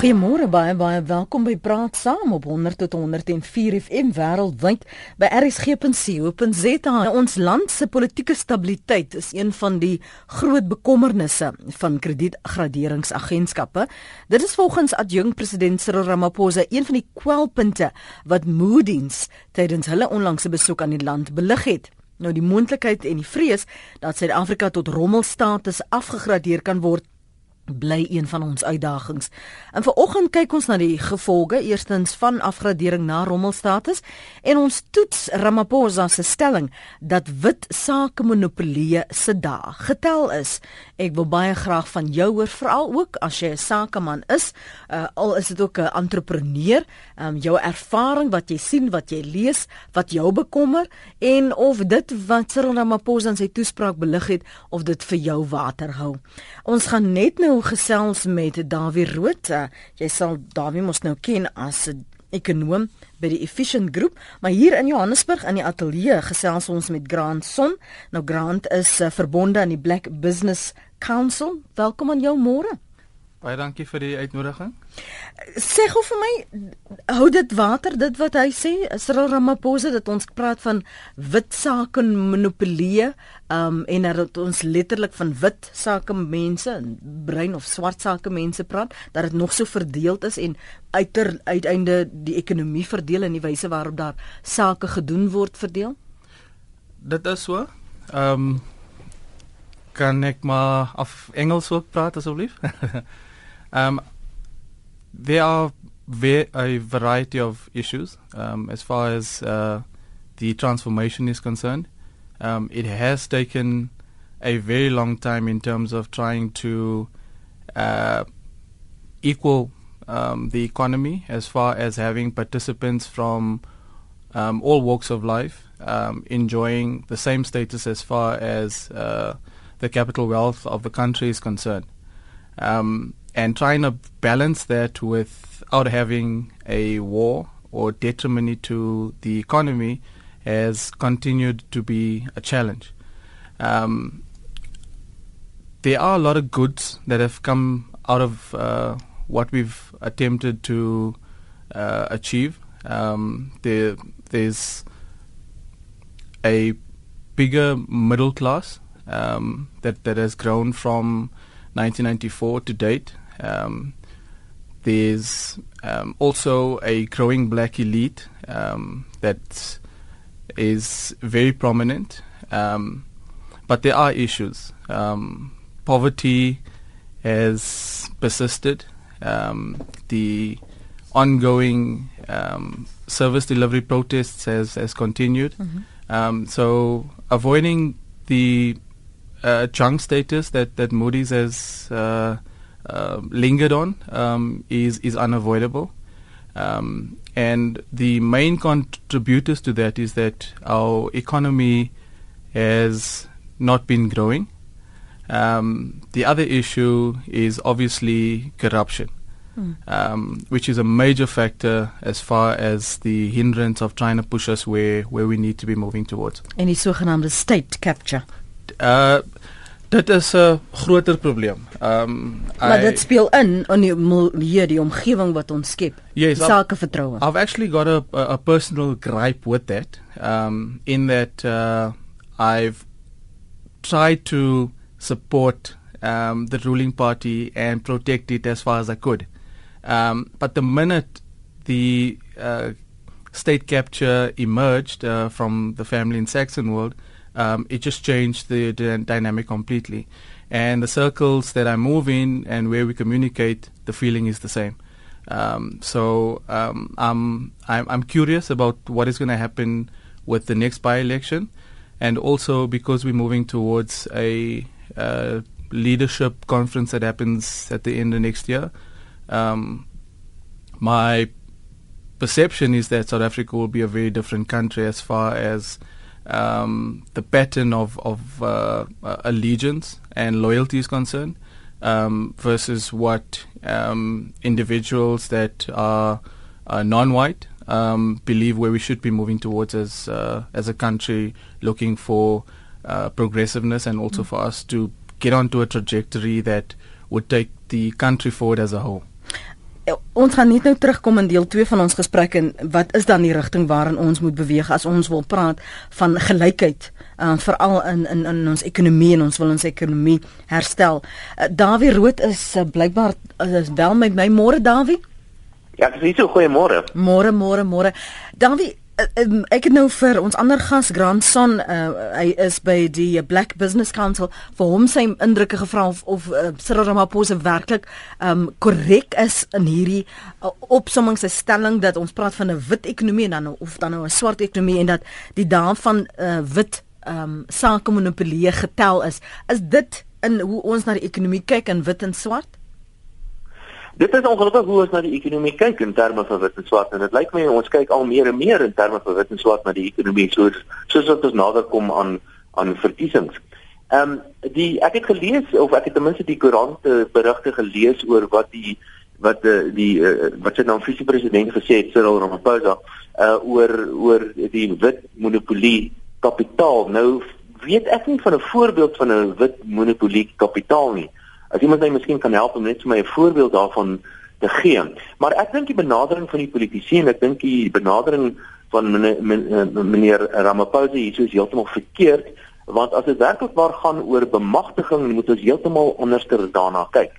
Goeiemôre baie baie welkom by Praat Saam op 100 tot 104 FM wêreldwyd by rsg.co.za. Ons land se politieke stabiliteit is een van die groot bekommernisse van kredietgraderingsagentskappe. Dit is volgens adjunk president Cyril Ramaphosa een van die kwelpunte wat Moody's tydens hulle onlangse besoek aan die land belig het. Nou die moontlikheid en die vrees dat Suid-Afrika tot rommelstatus afgegradeer kan word bly een van ons uitdagings. En vanoggend kyk ons na die gevolge eerstens van afgradering na rommelstatus en ons toets Ramaphosa se stelling dat wit sake monopolie se dae getel is. Ek wil baie graag van jou hoor veral ook as jy 'n sakeman is, uh, al is dit ook 'n entrepreneur, um, jou ervaring wat jy sien, wat jy lees, wat jou bekommer en of dit wat Cyril Ramaphosa in sy toespraak belig het of dit vir jou water hou. Ons gaan net nou gesels met Dawie Rood. Jy sal Dawie mos nou ken as 'n ekonom by die Efficient Groep, maar hier in Johannesburg in die ateljee gesels ons met Grant Son. Nou Grant is uh, verbonde aan die Black Business Council. Welkom aan jou môre. Baie dankie vir die uitnodiging. Sê gou vir my, hou dit water dit wat hy sê, Cyril Ramaphosa dat ons praat van wit sake monopolie, um en dat ons letterlik van wit sake mense, bruin of swart sake mense praat, dat dit nog so verdeeld is en uiter uiteinde die ekonomie verdeel en die wyse waarop daar sake gedoen word verdeel? Dit is so. Um kan ek maar af Engels ook praat asseblief? Um, there are a variety of issues um, as far as uh, the transformation is concerned. Um, it has taken a very long time in terms of trying to uh, equal um, the economy as far as having participants from um, all walks of life um, enjoying the same status as far as uh, the capital wealth of the country is concerned. Um, and trying to balance that without having a war or detriment to the economy has continued to be a challenge. Um, there are a lot of goods that have come out of uh, what we've attempted to uh, achieve. Um, there, there's a bigger middle class um, that that has grown from 1994 to date. Um, there's um, also a growing black elite um, that is very prominent, um, but there are issues. Um, poverty has persisted. Um, the ongoing service delivery protests has, has continued. Mm-hmm. so avoiding the uh, junk status that, that Moody's has uh, uh, lingered on um, is is unavoidable. Um, and the main contributors to that is that our economy has not been growing. Um, the other issue is obviously corruption, mm. um, which is a major factor as far as the hindrance of trying to push us where, where we need to be moving towards. Any sogenaamde state capture. Uh, Dit is 'n groter probleem. Ehm um, Maar dit speel in in die milieu, die omgewing wat ons skep. Yes, sake vertroue. I've actually got a, a a personal gripe with that. Um in that uh I've tried to support um the ruling party and protect it as far as I could. Um but the minute the uh state capture emerged uh, from the family in Saxon world um, it just changed the, the, dynamic completely. And the circles that I move in and where we communicate, the feeling is the same. Um, so um, I'm, I'm, I'm curious about what is going to happen with the next by-election, and also because we're moving towards a uh, leadership conference that happens at the end of next year. Um, my perception is that South Africa will be a very different country as far as um, the pattern of of uh, uh, allegiance and loyalty is concerned, um, versus what um, individuals that are, are non-white um, believe where we should be moving towards as uh, as a country, looking for uh, progressiveness and also mm. for us to get onto a trajectory that would take the country forward as a whole. Ons gaan net nou terugkom in deel 2 van ons gesprek en wat is dan die rigting waarin ons moet beweeg as ons wil praat van gelykheid uh, veral in in in ons ekonomie en ons wil ons ekonomie herstel. Uh, Dawie Rood is uh, blykbaar uh, is wel met my môre Dawie. Ja, ek sê so goeiemôre. Môre môre môre. Dawie uh, ek het nou vir ons ander gas Grandson uh, hy is by die Black Business Council vir hom sy indrukke gevra of, of uh, Cyril Ramaphosa werklik um korrek is in hierdie uh, opsomming sy stelling dat ons praat van 'n wit ekonomie en dan of dan nou 'n swart ekonomie en dat die daan van uh, wit um sake monopolie getel is. Is dit in hoe ons na die ekonomie kyk in wit en swart Dit is ongelukkig hoe ons na die ekonomie kyk in terme van wit en swart en dit lyk my ons kyk al meer en meer in terme van wit en swart na die ekonomie soos soos wat ons nader kom aan aan verkiesings. Ehm um, die ek het gelees of ek het ten minste die koerante berigte gelees oor wat die wat die die uh, wat sy nou visie president gesê het Cyril Ramaphosa uh oor oor die wit monopolie kapitaal. Nou weet ek nie van 'n voorbeeld van 'n wit monopolie kapitaal nie. As iemand my miskien kan help om net vir my 'n voorbeeld daarvan te gee. Maar ek dink die benadering van die politici en ek dink die benadering van meneer Ramaphosa hier is heeltemal verkeerd want as dit werklik waar gaan oor bemagtiging moet ons heeltemal anderster daarna kyk.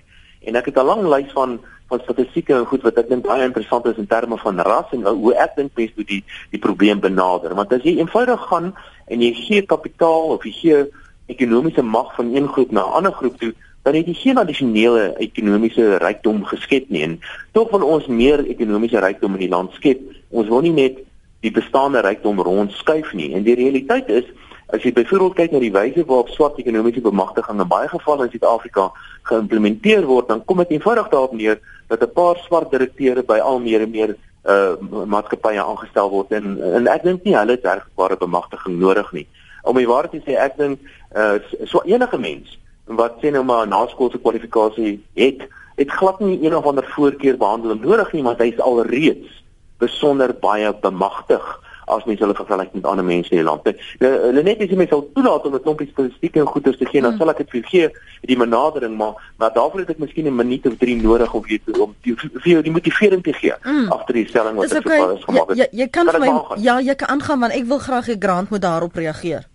En ek het 'n lang lys van van statistieke en goed wat ek dink baie interessant is in terme van ras en hoe ek dink mense moet die die probleem benader. Want as jy eenvoudig gaan en jy gee kapitaal of jy gee ekonomiese mag van een groep na 'n ander groep toe, dan het jy geen addisionele ekonomiese rykdom geskep nie en tog van ons meer ekonomiese rykdom in die land skep. Ons wil nie net die bestaande rykdom rondskuif nie. En die realiteit is as jy byvoorbeeld kyk na die wyse waarop swart ekonomiese bemagtiging in baie gevalle in Suid-Afrika geïmplementeer word dan kom dit eenvoudig daarop neer dat 'n paar swart direkteure by al meer en meer uh maatskappye aangestel word. En en ek dink nie hulle het werkbare bemagtiging nodig nie. Om die waarheid te sê ek dink uh so enige mens wat sê nou maar naskoolse kwalifikasie het het glad nie een of ander voorkeur behandeling nodig nie want hy is alreeds besonder baie bemagtig as mens hulle vergelyk met ander mense in die land. Nou hulle net as jy my sal toelaat om 'n klompie statistieke en goeders te gee, dan hmm. sal ek dit vir gee die benadering maar maar daarvoor het ek miskien 'n minuut of 3 nodig om weet om vir jou die motivering te gee mm. agter die stelling wat ek okay. is gemaak het. Ja, jy kan, kan my, ja, jy kan aangaan want ek wil graag hê Grant moet daarop reageer.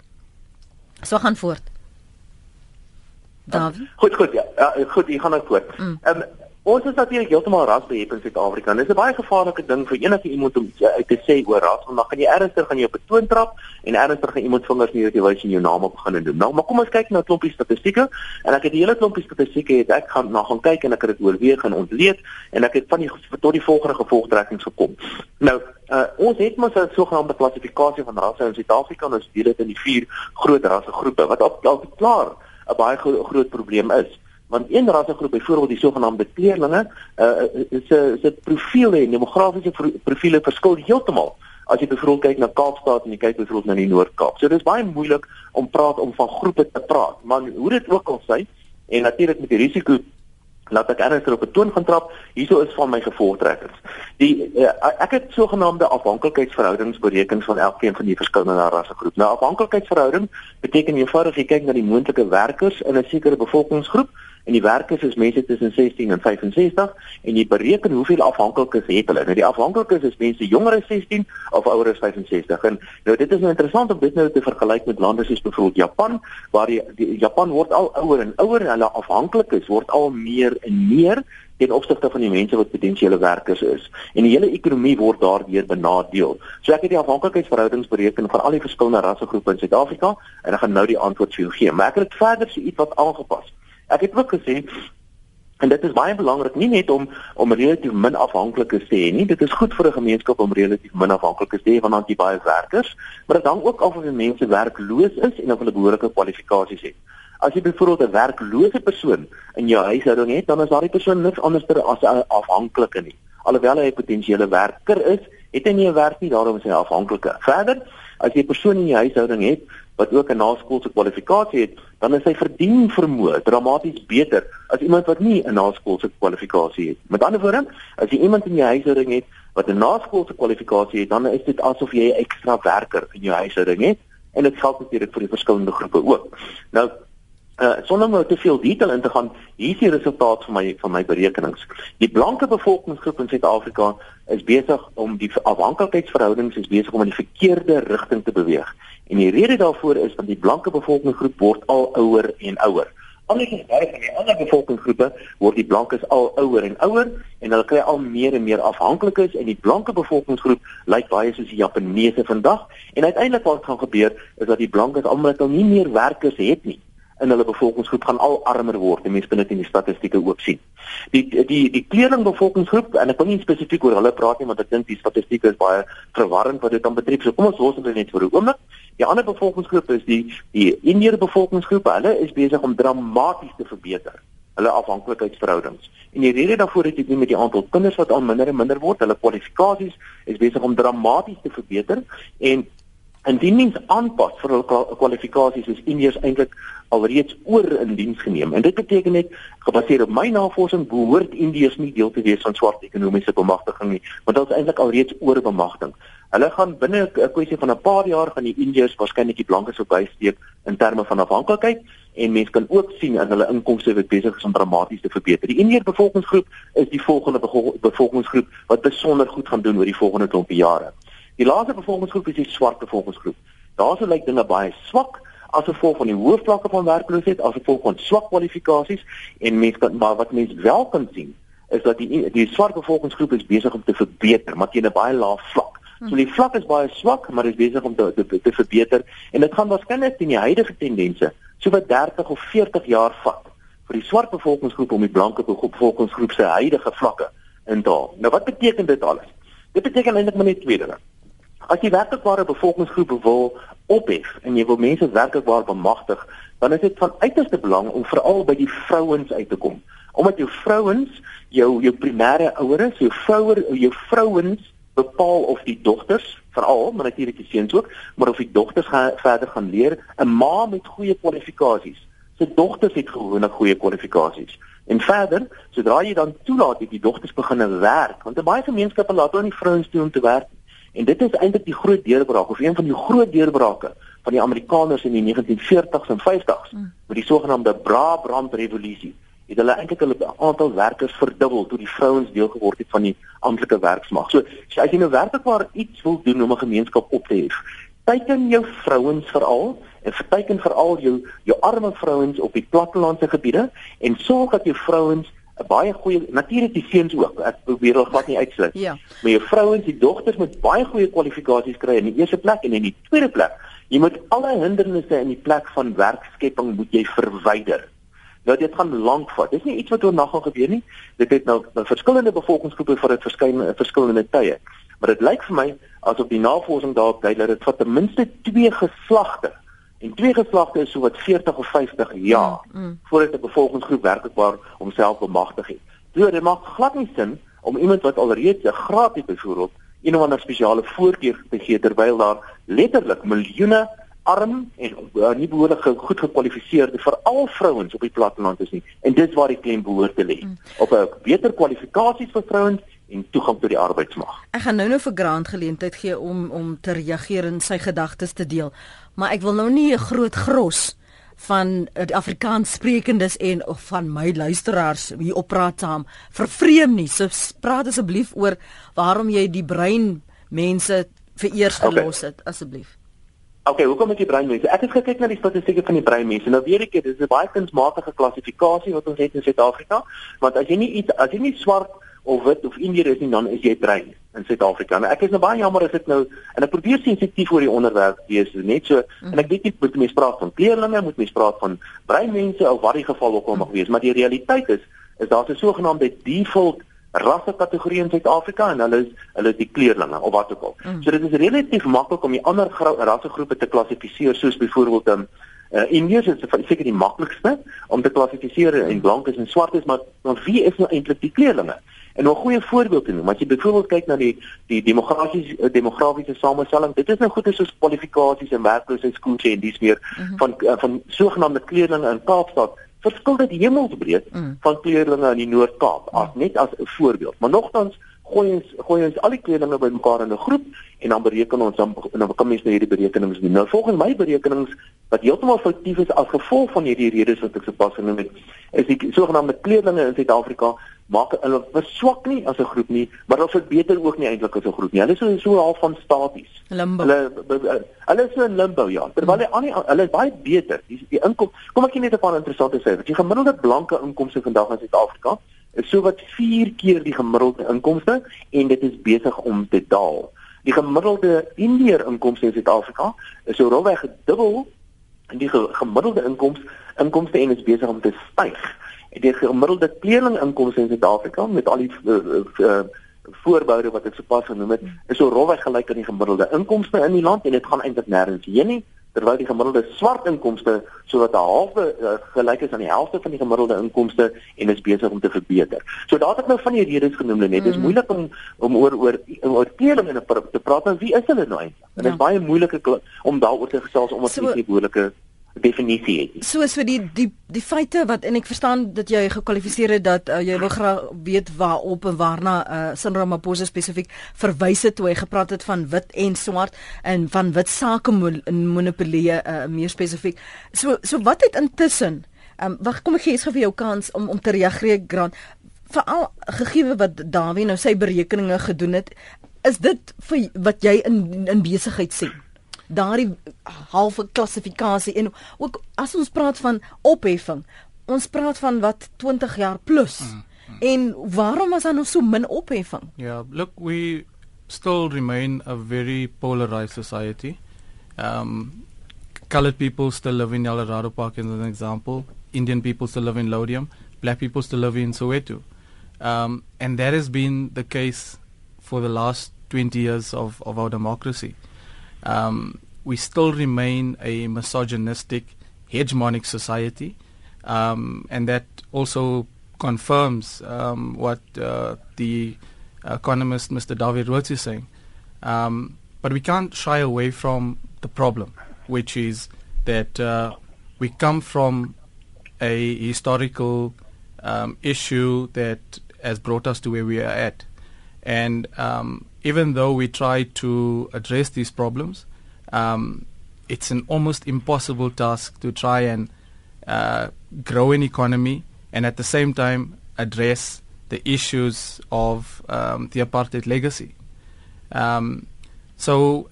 So gaan voort. Dawie. Goed, goed, ja. ja goed, jy gaan nou voort. Ehm mm. um, ons is natuurlik heeltemal rasbehep in Suid-Afrika. Dit is 'n baie gevaarlike ding vir enige iemand om uit te sê oor ras, want dan gaan jy ernstig gaan jy op 'n toon trap en ernstig gaan iemand vingers neer te wys en jou naam op begin doen. Nou, maar kom ons kyk na 'n klompie statistieke en ek het die hele klompie statistieke het ek gaan na gaan kyk en ek het dit oorweeg en ontleed en ek het van die tot die volgende gevolgtrekkings gekom. Nou, uh, ons het mos 'n sogenaamde klassifikasie van rasse in Suid-Afrika en ons deel dit in die vier groot rassegroepe wat al, al klaar 'n baie gro groot probleem is. Want een rassegroep, byvoorbeeld die sogenaamde kleerlinge, uh 'n se profiele en demografiese profiele verskil heeltemal. As jy byvoorbeeld kyk na Kaapstad en jy kyk byvoorbeeld na die Noord-Kaap. So dis baie moeilik om praat om van groepe te praat. Maar hoe dit ook al sê, en natuurlik met die risiko laat ek ernstig op 'n toon gaan trap. Hierso is van my gevolgtrekkings. Die uh, ek het sogenaamde afhanklikheidsverhoudings bereken van elkeen van die verskillende rassegroepe. Nou afhanklikheidsverhouding beteken eenvoudig jy kyk na die moontlike werkers in 'n sekere bevolkingsgroep en die werkers is mense tussen 16 en 65 en jy bereken hoeveel afhanklikes het hulle. Nou die afhanklikes is mense jonger as 16 of ouer as 65. En nou dit is nou interessant om dit nou te vergelyk met lande soos byvoorbeeld Japan waar die, die Japan word al ouer en ouer en hulle afhanklikes word al meer en meer ten opsigte van die mense wat potensiële werkers is en die hele ekonomie word daardeur benadeel. So ek het die afhanklikheidsverhoudings bereken vir al die verskillende rassegroepe in Suid-Afrika en ek gaan nou die antwoord vir jou gee. Maar ek het dit verder so iets wat aangepas. Ek het ook gesê en dit is baie belangrik nie net om om relatief min afhanklikes te hê nie. Dit is goed vir 'n gemeenskap om relatief min afhanklikes te hê van antie baie werkers, maar dit hang ook af of die mense werkloos is en of hulle behoorlike kwalifikasies het. As jy byvoorbeeld 'n werklose persoon in jou huishouding het, dan is daardie persoon niks anders as 'n afhanklike nie. Alhoewel hy 'n potensiële werker is, het hy nie 'n werk nie, daarom is hy afhanklike. Verder, as jy 'n persoon in jou huishouding het wat ook 'n naskoolse kwalifikasie het, dan is sy verdien vermoë dramaties beter as iemand wat nie 'n naskoolse kwalifikasie het. Met ander woorde, as jy iemand in jou huishouding het wat 'n naskoolse kwalifikasie het, dan is dit asof jy 'n ekstra werker in jou huishouding het en dit geld natuurlik vir die verskillende groepe ook. Nou Uh sonder om te veel detail in te gaan, hier is die resultaat van my van my berekenings. Die blanke bevolkingsgroep in Suid-Afrika is besig om die afhanklikheidsverhoudings is besig om in die verkeerde rigting te beweeg. En die rede daarvoor is dat die blanke bevolkingsgroep word al ouer en ouer. Anders as baie van die ander bevolkingsgroepe word die blankes al ouer en ouer en hulle kry al meer en meer afhanklikes en die blanke bevolkingsgroep lyk baie soos die Japaneese vandag en uiteindelik wat gaan gebeur is dat die blankes almal net nie meer werkers het nie in hulle bevolkingsgroep gaan al armer word. Die mense binne in die statistieke ook sien. Die die die kleurling bevolkingsgroep en ek wil nie spesifiek oor hulle praat nie want ek dink die statistieke is baie verwarrend wat dit dan betref. So kom ons los dit net vir 'n oomblik. Die ander bevolkingsgroep is die die Indiër bevolkingsgroep. Hulle is besig om dramaties te verbeter hulle afhanklikheidsverhoudings. En die rede daarvoor is dit nie met die aantal kinders wat al minder en minder word, hulle kwalifikasies is besig om dramaties te verbeter en indien mens aanpas vir hul kwalifikasies is Indiërs eintlik alreeds oor in diens geneem. En dit beteken net gebaseer op my navorsing behoort Indiërs nie deel te wees van swart ekonomiese bemagtiging nie, want hulle is eintlik alreeds oor bemagtiging. Hulle gaan binne 'n kwessie van 'n paar jaar gaan die Indiërs waarskynlik die blankes verbysteek in terme van afhanklikheid en mense kan ook sien in hulle inkomste wat besig is om dramaties te verbeter. Die Indiër bevolkingsgroep is die volgende bevolkingsgroep wat besonder goed gaan doen oor die volgende klompie jare. Die laaste bevolkingsgroep is die swart bevolkingsgroep. Daarso lyk dinge baie swak as gevolg van die hoë vlakke van werkloosheid, as gevolg van swak kwalifikasies en mense kan maar wat mense wel kan sien is dat die die swart bevolkingsgroep is besig om te verbeter, maar teen 'n baie lae vlak. So die vlak is baie swak, maar is besig om te te, te verbeter en dit gaan waarskynlik teen die huidige tendense so wat 30 of 40 jaar vat vir die swart bevolkingsgroep om die blanke bevolkingsgroep se huidige vlakke in te haal. Nou wat beteken dit alles? Dit beteken eintlik maar net twee dinge. As jy werkbare bevolkingsgroepe wil ophef en jy wil mense werklik bemagtig, dan is dit van uiterste belang om veral by die vrouens uit te kom. Omdat jou vrouens jou jou primêre ouers, jou vrouer, jou vrouens bepaal of die dogters veral, maar natuurlik die seuns ook, maar of die dogters gaan verder gaan leer, 'n ma met goeie kwalifikasies. Sy dogters het gewoonlik goeie kwalifikasies. En verder, sodra jy dan toelaat dat die dogters begin werk, want baie gemeenskappe laat hulle nie vrouens toe om te werk En dit is eintlik die groot deurbraak of een van die groot deurbrake van die Amerikaners in die 1940s en 50s mm. met die sogenaamde Bra-brand revolusie. Het hulle eintlik hulle aantal werkers verdubbel toe die vrouens deel geword het van die amptelike werksmag. So as jy nou werklik iets wil doen om 'n gemeenskap op te hef, teiken jou vrouens veral en verteken veral jou jou arme vrouens op die plattelandse gebiede en sorg dat jou vrouens baie goeie natuurlik die seuns ook. Ek probeer hulle glad nie uitsluit. Ja. Maar jou vrouens, die dogters moet baie goeie kwalifikasies kry in die eerste plek en in die tweede plek. Jy moet alle hindernisse in die plek van werkskepping moet jy verwyder. Nou dit gaan lank vat. Dis nie iets wat oornag gaan gebeur nie. Dit het nou, nou verskillende bevolkingsgroepe vir dit verskyn verskillende tye. Maar dit lyk vir my asof die navorsing daarop dui dat dit vat ten minste 2 geslagte En twee geslagte is so wat 40 of 50 jaar mm, mm. voordat 'n bevolkingsgroep werklikbaar homself bemagtig het. So dit maak glad nie sin om iemand wat alreeds 'n graad het byvoorbeeld een of ander spesiale voorkeur te gee terwyl daar letterlik miljoene arm en uh, nie behoorlik goed gekwalifiseerde veral vrouens op die platteland is nie. En dis waar die klem behoort te lê. Mm. Op 'n beter kwalifikasies vir vrouens en toegang tot die arbeidsmag. Ek gaan nou nou vir Grant geleentheid gee om om te reageer en sy gedagtes te deel. Maar ek wil nou nie 'n groot gros van die Afrikaans sprekendes en of van my luisteraars hier op praat saam vervreem nie. So praat asseblief oor waarom jy die brein mense vereers gelos het okay. asseblief. Okay, hoekom met die breinmense? Ek het gekyk na die statistieke van die breinmense. Nou weet ek dit is 'n baie kunsmatige klassifikasie wat ons het in Suid-Afrika, want as jy nie iets as jy nie swart of wit of indier is nie, dan is jy brein in Suid-Afrika. Nou ek is nou baie jammer as ek nou en ek probeer sensitief oor die onderwerp wees, net so mm. en ek weet nie moet mense praat van kleerlinge, moet mense praat van breinmense of wat die geval ook al mag wees, maar die realiteit is is daar 'n sogenaamde default rasse kategorie in Suid-Afrika en hulle is hulle is die kleerlinge of wat ook al. Mm. So dit is relatief maklik om die ander rassegroepe te klassifiseer soos byvoorbeeld 'n um, Uh, Indiërs is seker die maklikste om te klassifiseer en blankes en swartes maar dan wie is nou eintlik die kleerlinge? En 'n goeie voorbeeld te noem, as jy byvoorbeeld kyk na die die demografiese eh, demografiese samestelling, dit is nou goed soos kwalifikasies en werkloosheidskoerse en dis meer mm -hmm. van uh, van sogenaamde kleerlinge in Kaapstad verskil dit hemelsbreed mm. van kleerlinge in die Noord-Kaap, as net as 'n voorbeeld. Maar nogtans gooi ons gooi ons al die kleerlinge bymekaar in 'n groep en dan bereken ons dan dan kan mens nou hierdie berekenings doen. Nou volgens my berekenings wat heeltemal foutief is as gevolg van hierdie redes wat ek sopas genoem het, is die sogenaamde kleerlinge in Suid-Afrika maak hulle verswak nie as 'n groep nie, maar hulle verbeter ook nie eintlik as 'n groep nie. Hulle is so so half van staties. Limbo. Hulle hulle is so in limbo ja. Terwyl die ander hulle is baie beter. Die, die inkom kom ek net 'n paar interessante syfers. Die gemiddelde blanke inkomste vandag in Suid-Afrika is so wat 4 keer die gemiddelde inkomste en dit is besig om te daal. Die gemiddelde indiër inkomste in Suid-Afrika is so rowweg gedubbel die gemiddelde inkomste inkomste en is besig om te styg die gemiddelde kleerlinginkomste in Suid-Afrika met al die uh, uh, voorboude wat ek sopas genoem het, is so rowweg gelyk aan die gemiddelde inkomste in die land en dit gaan eintlik nêrens heen nie terwyl die gemiddelde swart inkomste sowat 'n halwe uh, gelyk is aan die helfte van die gemiddelde inkomste en is besig om te verbeter. So daar het ek nou van die redes genoem net. Dit is mm. moeilik om om oor oor oor kleerlinge te praat, maar wie is hulle nou eintlik? Dit is ja. baie moeilik om daaroor te gesels omdat so, nie behoorlike definisie het nie. So so die die die feite wat en ek verstaan dat jy gekwalifiseer het dat uh, jy wil graag weet waarop en waarna uh, Sandra Maposa spesifiek verwys het toe hy gepraat het van wit en swart en van wit sake monopolie uh, meer spesifiek. So so wat het intussen um, wag kom ek gee eens vir jou kans om om te reageer Grant veral gegee wat Dawie nou sy berekeninge gedoen het is dit vir wat jy in in besigheid sien daardie halfe klassifikasie en ook as ons praat van opheffing, ons praat van wat 20 jaar plus. Mm, mm. En waarom was daar nog so min opheffing? Yeah, look, we still remain a very polarized society. Um colored people still live in Colorado Park as an example. Indian people still live in Lodium. Black people still live in Soweto. Um, and that has been the case for the last 20 years of, of our democracy. Um, we still remain a misogynistic, hegemonic society, um, and that also confirms um, what uh, the economist Mr. David Rhodes is saying. Um, but we can't shy away from the problem, which is that uh, we come from a historical um, issue that has brought us to where we are at. And um, even though we try to address these problems, um, it's an almost impossible task to try and uh, grow an economy and at the same time address the issues of um, the apartheid legacy. Um, so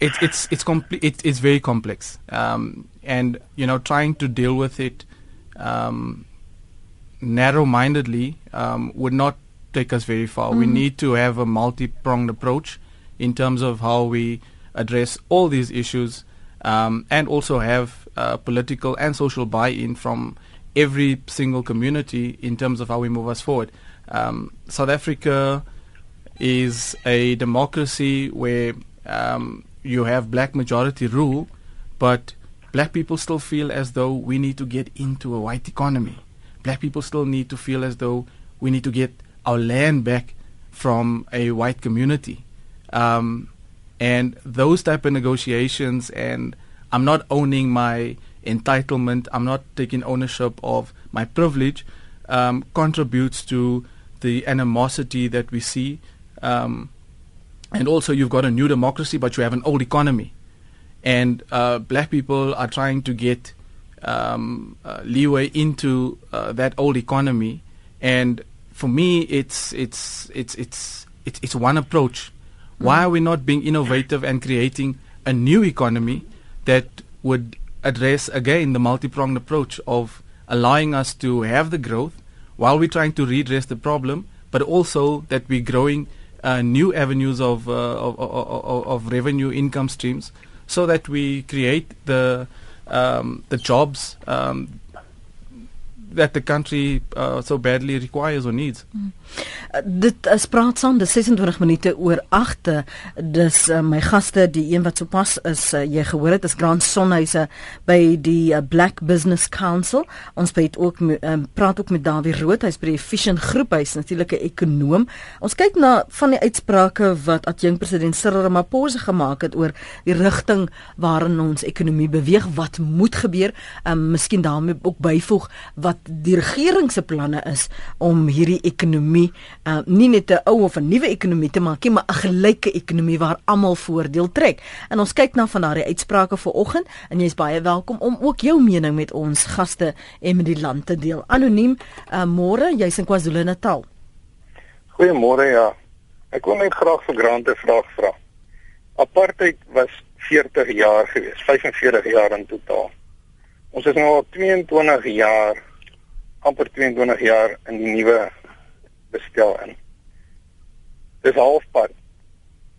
it, it's it's complete. It, it's very complex, um, and you know, trying to deal with it um, narrow-mindedly um, would not take us very far. Mm. We need to have a multi-pronged approach in terms of how we address all these issues um, and also have uh, political and social buy-in from every single community in terms of how we move us forward. Um, South Africa is a democracy where um, you have black majority rule, but black people still feel as though we need to get into a white economy. Black people still need to feel as though we need to get our land back from a white community. Um, and those type of negotiations and I'm not owning my entitlement, I'm not taking ownership of my privilege, um, contributes to the animosity that we see. Um, and also, you've got a new democracy, but you have an old economy. And uh, black people are trying to get um, uh, leeway into uh, that old economy. And for me, it's it's it's it's it's, it's one approach. Mm. Why are we not being innovative and creating a new economy that would address again the multi-pronged approach of allowing us to have the growth while we're trying to redress the problem, but also that we're growing uh, new avenues of, uh, of, of, of, revenue income streams so that we create the um, the jobs um, that the country uh, so badly requires or needs. Mm. Uh, dit is praat saam dis 26 minute oor 8. Dis uh, my gaste, die een wat sopas is uh, jy gehoor het, is Grant Sonhuise by die uh, Black Business Council. Ons het ook um, praat ook met Dawie Rood, hy's by die Vision Groep, hy's natuurlik 'n ekonom. Ons kyk na van die uitsprake wat adjunk president Cyril Ramaphosa gemaak het oor die rigting waarin ons ekonomie beweeg, wat moet gebeur. Um, miskien daarmee ook byvoeg wat die regering se planne is om hierdie ekonomie uh, nie net 'n ou of 'n nuwe ekonomie te maak nie, maar 'n gelyke ekonomie waar almal voordeel trek. En ons kyk na van daardie uitsprake vanoggend en jy's baie welkom om ook jou mening met ons gaste en met die land te deel. Anoniem, uh, môre, jy's in KwaZulu-Natal. Goeiemôre ja. Ek wil net graag vir Grant 'n vraag vra. Apartheid was 40 jaar gewees, 45 jaar in totaal. Ons is nou al 22 jaar amper 22 jaar in die nuwe bestel in. Dis halfpad.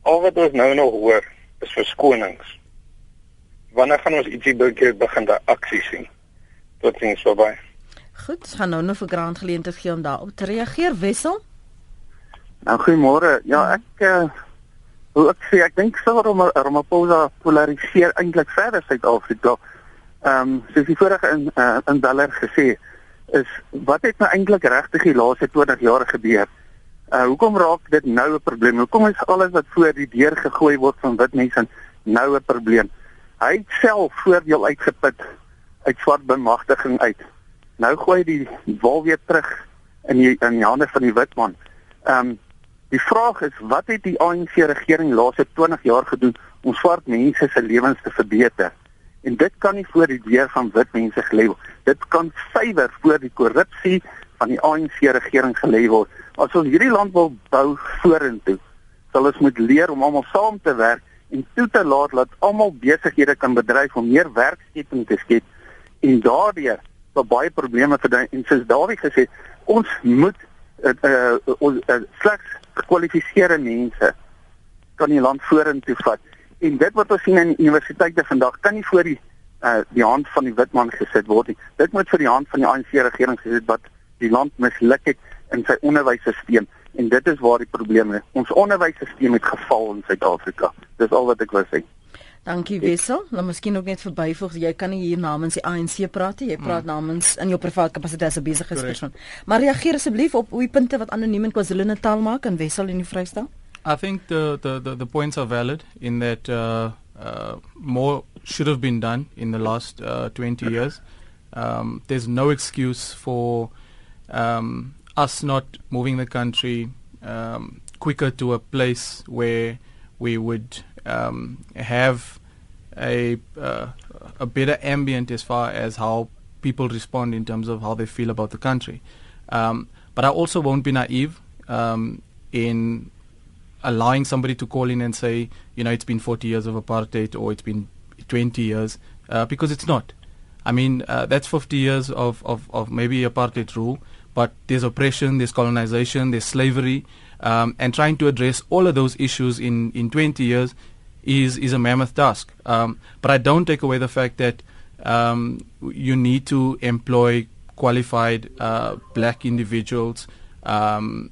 Al wat ons nou nog hoor is verskonings. Wanneer gaan ons ietsie begin daai aksie sien? Tot sins so baie. Goed, gaan nou nog vir Grant geleentheid gee om daarop te reageer, Wessel. Nou goeiemôre. Ja, ek uh, hoe ek sê, ek dink sou Ramaphosa polariseer eintlik verder Suid-Afrika. Ehm um, soos die vorige in uh, in Beller gesê is wat het nou eintlik regtig die laaste 20 jaar gebeur? Uh hoekom raak dit nou 'n probleem? Hoekom is alles wat voor die deur gegooi word van wit mense nou 'n probleem? Hy het self voordeel uitgeput uit swart bemagtiging uit. Nou gooi hy die wal weer terug in die in die hande van die wit man. Um, Die vraag is wat het die ANC regering laaste 20 jaar gedoen om swart mense se lewens te verbeter? En dit kan nie voor die deur van wit mense gelê word. Dit kan suiwer voor die korrupsie van die ANC regering gelê word. As ons hierdie land wil bou vorentoe, sal ons moet leer om almal saam te werk en toe te laat dat almal besighede kan bedryf om meer werkskeping te skep en daardeur baie probleme verdien. En soos Dawie gesê, ons moet uh, uh, uh, uh, slegs gekwalifiseerde mense kan die land vorentoe vat. En dit wat ons sien in universiteite vandag kan nie voor die uh, die hand van die witman gesit word nie. Dit moet vir die hand van die ANC regering gesit wat die land misluk het in sy onderwysstelsel en dit is waar die probleem is. Ons onderwysstelsel het gefaal in Suid-Afrika. Dis al wat ek wil sê. Dankie Wessel. Nou miskien ook net verbyvoeg, jy kan nie hier namens die ANC praat nie. Jy praat mm. namens in jou privaat kapasiteit as 'n besigheidspersoon. Maar reageer asseblief op hoe punte wat anoniem in KwaZulu-Natal maak en Wessel in die Vrystaat. I think the, the the the points are valid in that uh uh more should have been done in the last uh 20 years. Um there's no excuse for um us not moving the country um quicker to a place where we would um, have a uh, a better ambient as far as how people respond in terms of how they feel about the country. Um, but I also won't be naive um, in allowing somebody to call in and say, you know, it's been 40 years of apartheid or it's been 20 years, uh, because it's not. I mean, uh, that's 50 years of, of, of maybe apartheid rule, but there's oppression, there's colonization, there's slavery, um, and trying to address all of those issues in, in 20 years is is a mammoth task. Um, but I don't take away the fact that um, you need to employ qualified uh, black individuals um,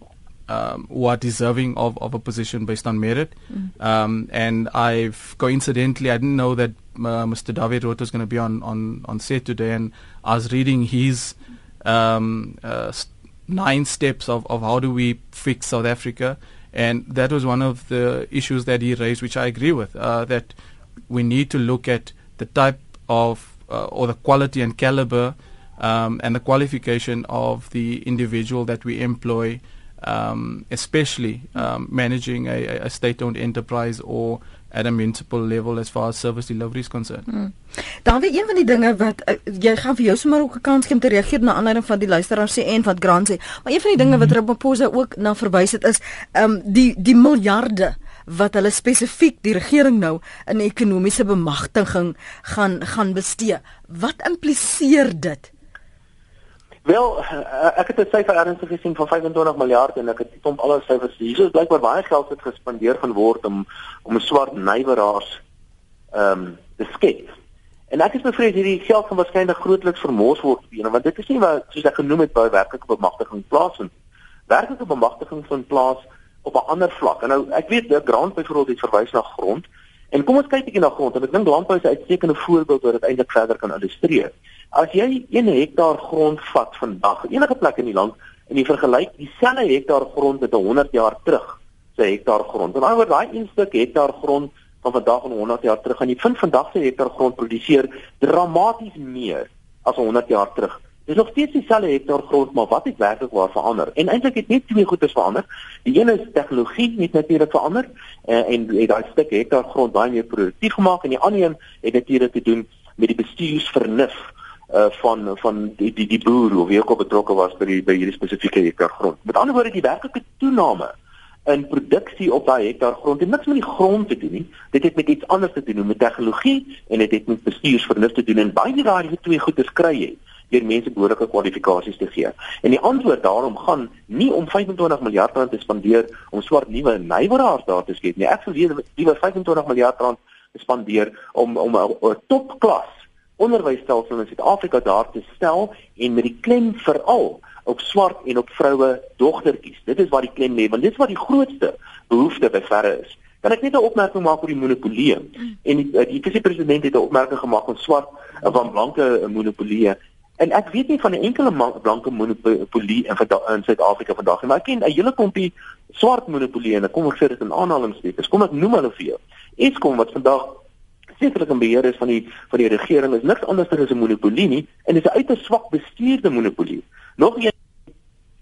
um, who are deserving of, of a position based on merit. Mm. Um, and I've coincidentally, I didn't know that uh, Mr. David Roto was going to be on, on, on set today, and I was reading his um, uh, nine steps of, of how do we fix South Africa. And that was one of the issues that he raised, which I agree with, uh, that we need to look at the type of uh, or the quality and caliber um, and the qualification of the individual that we employ, um, especially um, managing a, a state-owned enterprise or at a municipal level as far as service delivery is concerned. Hmm. Dan weer een van die dinge wat uh, jy gaan vir jou sommer ook 'n kans gee om te reageer na aanleiding van die luisteraar sê en wat Grant sê. Maar een van die dinge hmm. wat Ramaphosa ook na verwys het is ehm um, die die miljarde wat hulle spesifiek die regering nou in ekonomiese bemagtiging gaan gaan bestee. Wat impliseer dit? Wel, eh, ek het 'n syfer ernstig gesien van 25 miljard en ek het dit om al die syfers hier. Hier is blykbaar baie geld wat gespandeer gaan word om om 'n swart neiweraars ehm um, te skep. En ek is bevrees hierdie geld gaan waarskynlik grootliks vermors word weer, want dit is nie wat soos ek genoem het by werklike bemagtiging plaasvind. Werklike bemagtiging vind plaas op 'n ander vlak. En nou ek weet dat Grant byvoorbeeld het verwys na grond. En kom ons kyk bietjie na grond ek dink landbou is 'n uitstekende voorbeeld wat dit eintlik verder kan illustreer. As jy 1 hektaar grond vat vandag, enige plek in die land en jy vergelyk dieselfde hektaar grond met 100 jaar terug, se hektaar grond. En word daai een stuk hektaar grond van vandag en 100 jaar terug en jy vind vandag se hektaar grond produseer dramaties meer as 100 jaar terug Dis nog steeds dieselfde hektaar grond, maar wat het werklik waar verander? En eintlik het net twee goedes verander. Die een is tegnologie het natuurlik verander uh, en het daai stuk hektaar grond baie meer produktief gemaak en die ander een het natuurlik te doen met die bestuursvernuf uh van van die die die boer of wie ook al betrokke was by die by hierdie spesifieke hektaar grond. Met ander woorde die werklike toename in produksie op daai hektaar grond het niks met die grond te doen nie. Dit het met iets anders te doen, met tegnologie en dit het, het met bestuursvernuf te doen en baie daai twee goeders kry jy deur mense behoorlike kwalifikasies te gee. En die antwoord daarom gaan nie om 25 miljard rand te spandeer om swart nuwe neiweraars daar te skep nie. Ek sou liewer 25 miljard rand spandeer om om 'n topklas onderwysstelsel in Suid-Afrika daar te stel en met die klem veral op swart en op vroue dogtertjies. Dit is waar die klem lê want dit is wat die grootste behoefte by verre is. Kan ek net 'n opmerking maak oor die monopolie? En die die vice-president het 'n opmerking gemaak van swart en van blanke monopolie En ek weet nie van 'n enkele blanke monopolie in in Suid-Afrika vandag nie, maar ek ken 'n hele klompie swart monopolie en ek kom ek sê dit in aanhalingstekens. Kom ek noem hulle vir jou. Eskom wat vandag sekerlik in beheer is van die van die regering is niks anders as 'n monopolie nie en dit is 'n uiters swak bestuurde monopolie. Nog een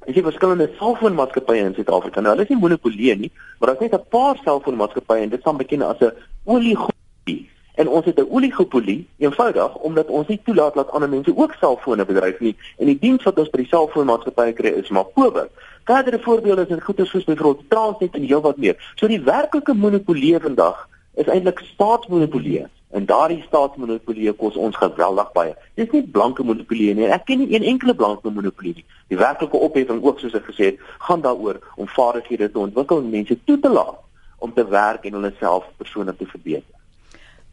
Ek het verskillende selfoonmaatskappye in Suid-Afrika. Nou, hulle is nie monopolie nie, maar daar is net 'n paar selfoonmaatskappye en dit staan bekend as 'n oliegoedie en ons het 'n oligopolie eenvoudig omdat ons nie toelaat dat ander mense ook selfone bedryf nie en die diens wat ons by die selfoonmaatskappye kry is maar koop. Verdere voorbeelde is in goeie soos byvoorbeeld Transnet en heelwat meer. So die werklike monopolie vandag is eintlik staatsmonopolie en daardie staatsmonopolie kos ons geweldig baie. Dis nie blanke monopolie nie. Ek ken nie een enkele blanke monopolie nie. Die werklike opheffing ook soos ek gesê het, gaan daaroor om vaardighede te ontwikkel en mense toe te laat om te werk en hulle self persoonlik te verbeter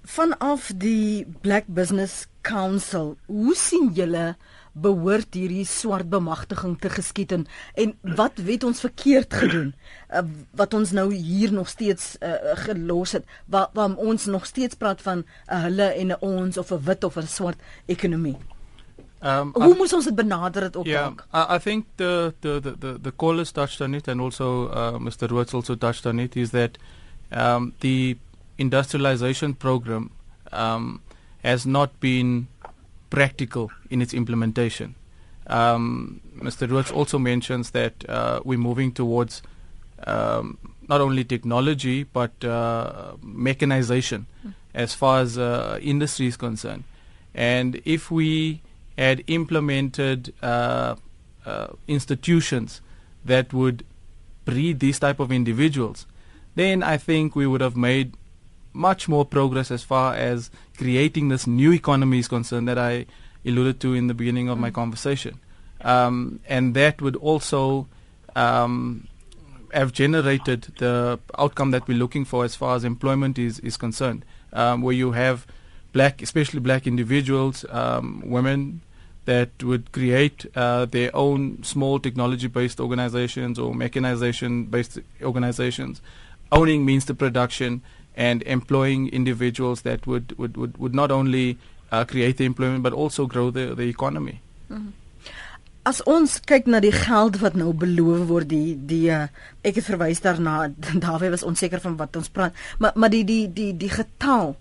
vanaf die Black Business Council, hoe sien julle behoort hierdie swart bemagtiging te geskied en, en wat het ons verkeerd gedoen uh, wat ons nou hier nog steeds uh, gelos het waar waar ons nog steeds praat van 'n uh, hulle en 'n ons of 'n wit of 'n swart ekonomie. Um hoe I, moet ons dit benader dit ook yeah, I, I think the the the the the callers touched on it and also uh, Mr. Roots also touched on it is that um the industrialization program um, has not been practical in its implementation. Um, Mr. Roots also mentions that uh, we're moving towards um, not only technology but uh, mechanization as far as uh, industry is concerned. And if we had implemented uh, uh, institutions that would breed these type of individuals, then I think we would have made much more progress as far as creating this new economy is concerned that I alluded to in the beginning of mm. my conversation. Um, and that would also um, have generated the outcome that we're looking for as far as employment is, is concerned, um, where you have black, especially black individuals, um, women that would create uh, their own small technology based organizations or mechanization based organizations, owning means the production and employing individuals that would, would, would, would not only uh, create the employment but also grow the, the economy. Mm-hmm. As ons kyk na die geld wat nou beloof word die die uh, ek het verwys daarna Dawie was onseker van wat ons praat maar maar die die die die getal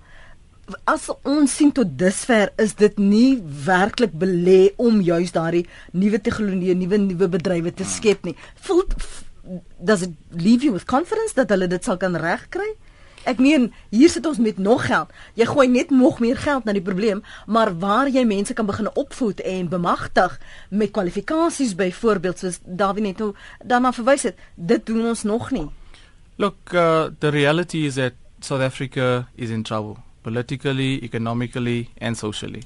as ons sien tot dusver is dit nie werklik belê om juis daardie nuwe tegnologie nuwe nuwe bedrywe te skep nie voel does it leave you with confidence dat hulle dit sal kan regkry Ek meen, hier sit ons met nog geld. Jy gooi net nog meer geld na die probleem, maar waar jy mense kan begin opvoed en bemagtig met kwalifikasies byvoorbeeld soos Dawie net nou daarna verwys het, dit doen ons nog nie. Look, uh, the reality is that South Africa is in trouble politically, economically and socially.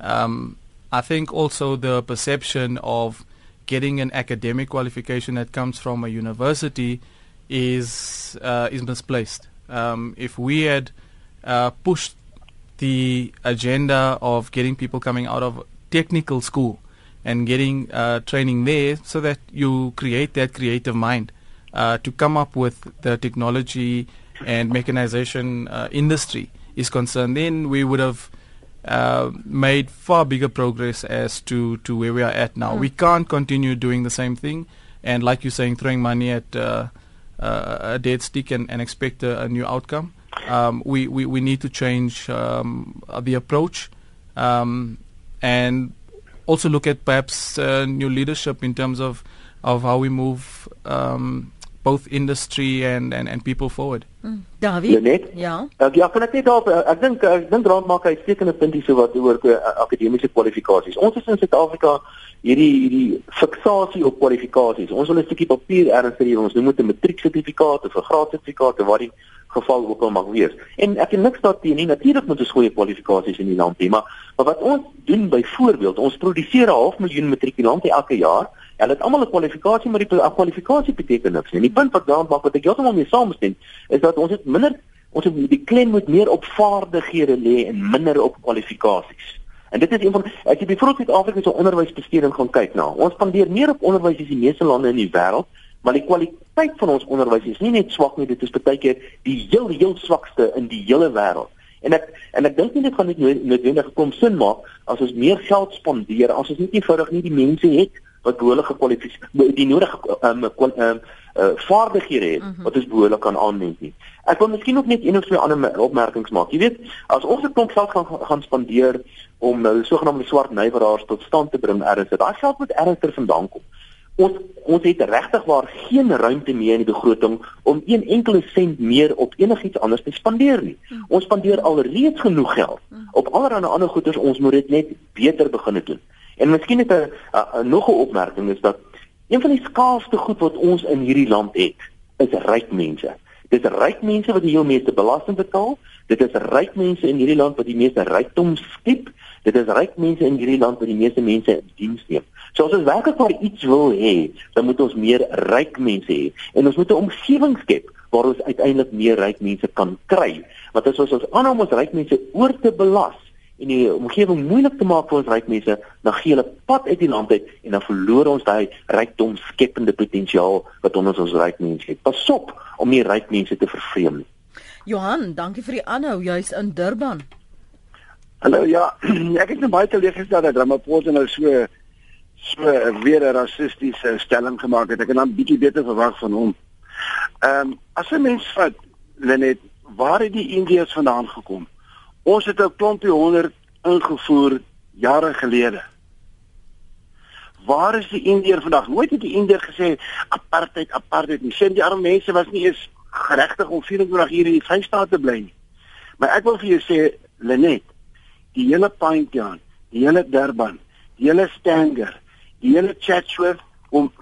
Um I think also the perception of getting an academic qualification that comes from a university is uh, is misplaced um, if we had uh, pushed the agenda of getting people coming out of technical school and getting uh, training there so that you create that creative mind uh, to come up with the technology and mechanization uh, industry is concerned, then we would have uh, made far bigger progress as to, to where we are at now. Mm. We can't continue doing the same thing and, like you're saying, throwing money at uh, uh, a dead stick and, and expect a, a new outcome. Um, we, we, we need to change um, the approach um, and also look at perhaps uh, new leadership in terms of of how we move um, both industry and, and, and people forward. Mm. David? Net? Ja. Ek ja, kan ek net daar ek dink ek dink raad maak hy sekere puntie so wat oor uh, akademiese kwalifikasies. Ons is in Suid-Afrika hierdie hierdie fiksasie op kwalifikasies. Ons wil 'n stukkie papier erns hê ons moet 'n matrieksertifikaat of 'n graadsertifikaat of wat die geval ook al mag wees. En ek het niks daarteen nie. Natuurlik moet ons goeie kwalifikasies in die land hê, maar, maar wat ons doen byvoorbeeld, ons produseer 'n half miljoen matrikulante elke jaar. Hulle het almal 'n kwalifikasie, maar die kwalifikasie beteken niks nie. Die punt wat daar maak wat ek heeltemal mee saamstem, is dat ons het minder ons het die klem moet meer op vaardighede lê en minder op kwalifikasies. En dit is een van as jy byvoorbeeld Suid-Afrika se onderwysbesteding gaan kyk na. Ons spandeer meer op onderwys as die meeste lande in die wêreld, maar die kwaliteit van ons onderwys is nie net swak nie, dit is baie keer die heel heel swakste in die hele wêreld. En ek en ek dink nie dit gaan net noodwendig kom sin maak as ons meer geld spandeer as ons net eenvoudig nie die mense het wat behoorlik gekwalifiseer die nodige ehm um, um, uh, vaardighede het mm -hmm. wat ons behoorlik kan aanwend nie. Ek wil miskien ook net een of twee ander opmerkings maak. Jy weet, as ons 'n klomp geld gaan gaan spandeer om nou sogenaamde swart nywerhaars tot stand te bring ergens, daai geld moet ergens vandaan kom. Ons ons het regtig waar geen ruimte meer in die begroting om een enkele sent meer op enigiets anders te spandeer nie. Mm. Ons spandeer alreeds genoeg geld mm. op allerlei ander goederes, ons moet dit net beter begin doen. En miskien het 'n nog 'n opmerking is dat een van die skaarsste goed wat ons in hierdie land het, is ryk mense. Dit is ryk mense wat die heel meeste belasting betaal. Dit is ryk mense in hierdie land wat die meeste rykdom skep. Dit is ryk mense in hierdie land wat die meeste mense in diens neem. So as ons werklik maar iets wil hê, dan moet ons meer ryk mense hê en ons moet 'n omgewing skep waar ons uiteindelik meer ryk mense kan kry. Want as ons ons aanhou om ons ryk mense oor te belas, en die omgewing moeilik te maak vir ons ryk mense, dan gee hulle pad uit die land uit en dan verloor ons daai rykdom skepende potensiaal wat onder ons ryk mense het. Pasop om nie ryk mense te vervreem nie. Johan, dankie vir die aanhou juis in Durban. Hallo ja, ek het net baie teleeggestel dat Ramaphosa nou so so weer 'n rassistiese stelling gemaak het. Ek het dan bietjie beter verwag van hom. Ehm um, as 'n mens vat Lenet, waar het die Indiërs vandaan gekom? Ons het 'n klompie honderd ingevoer jare gelede. Waar is die Indiër vandag? Nooit het die Indiër gesê apartheid, apartheid nie. Sien die arme mense was nie eens geregtig om 24 ure in die Vrystaat te bly nie. Maar ek wil vir jou sê Lenet, die hele Pinetown, die hele Durban, die hele Stanger, die hele Chatsworth om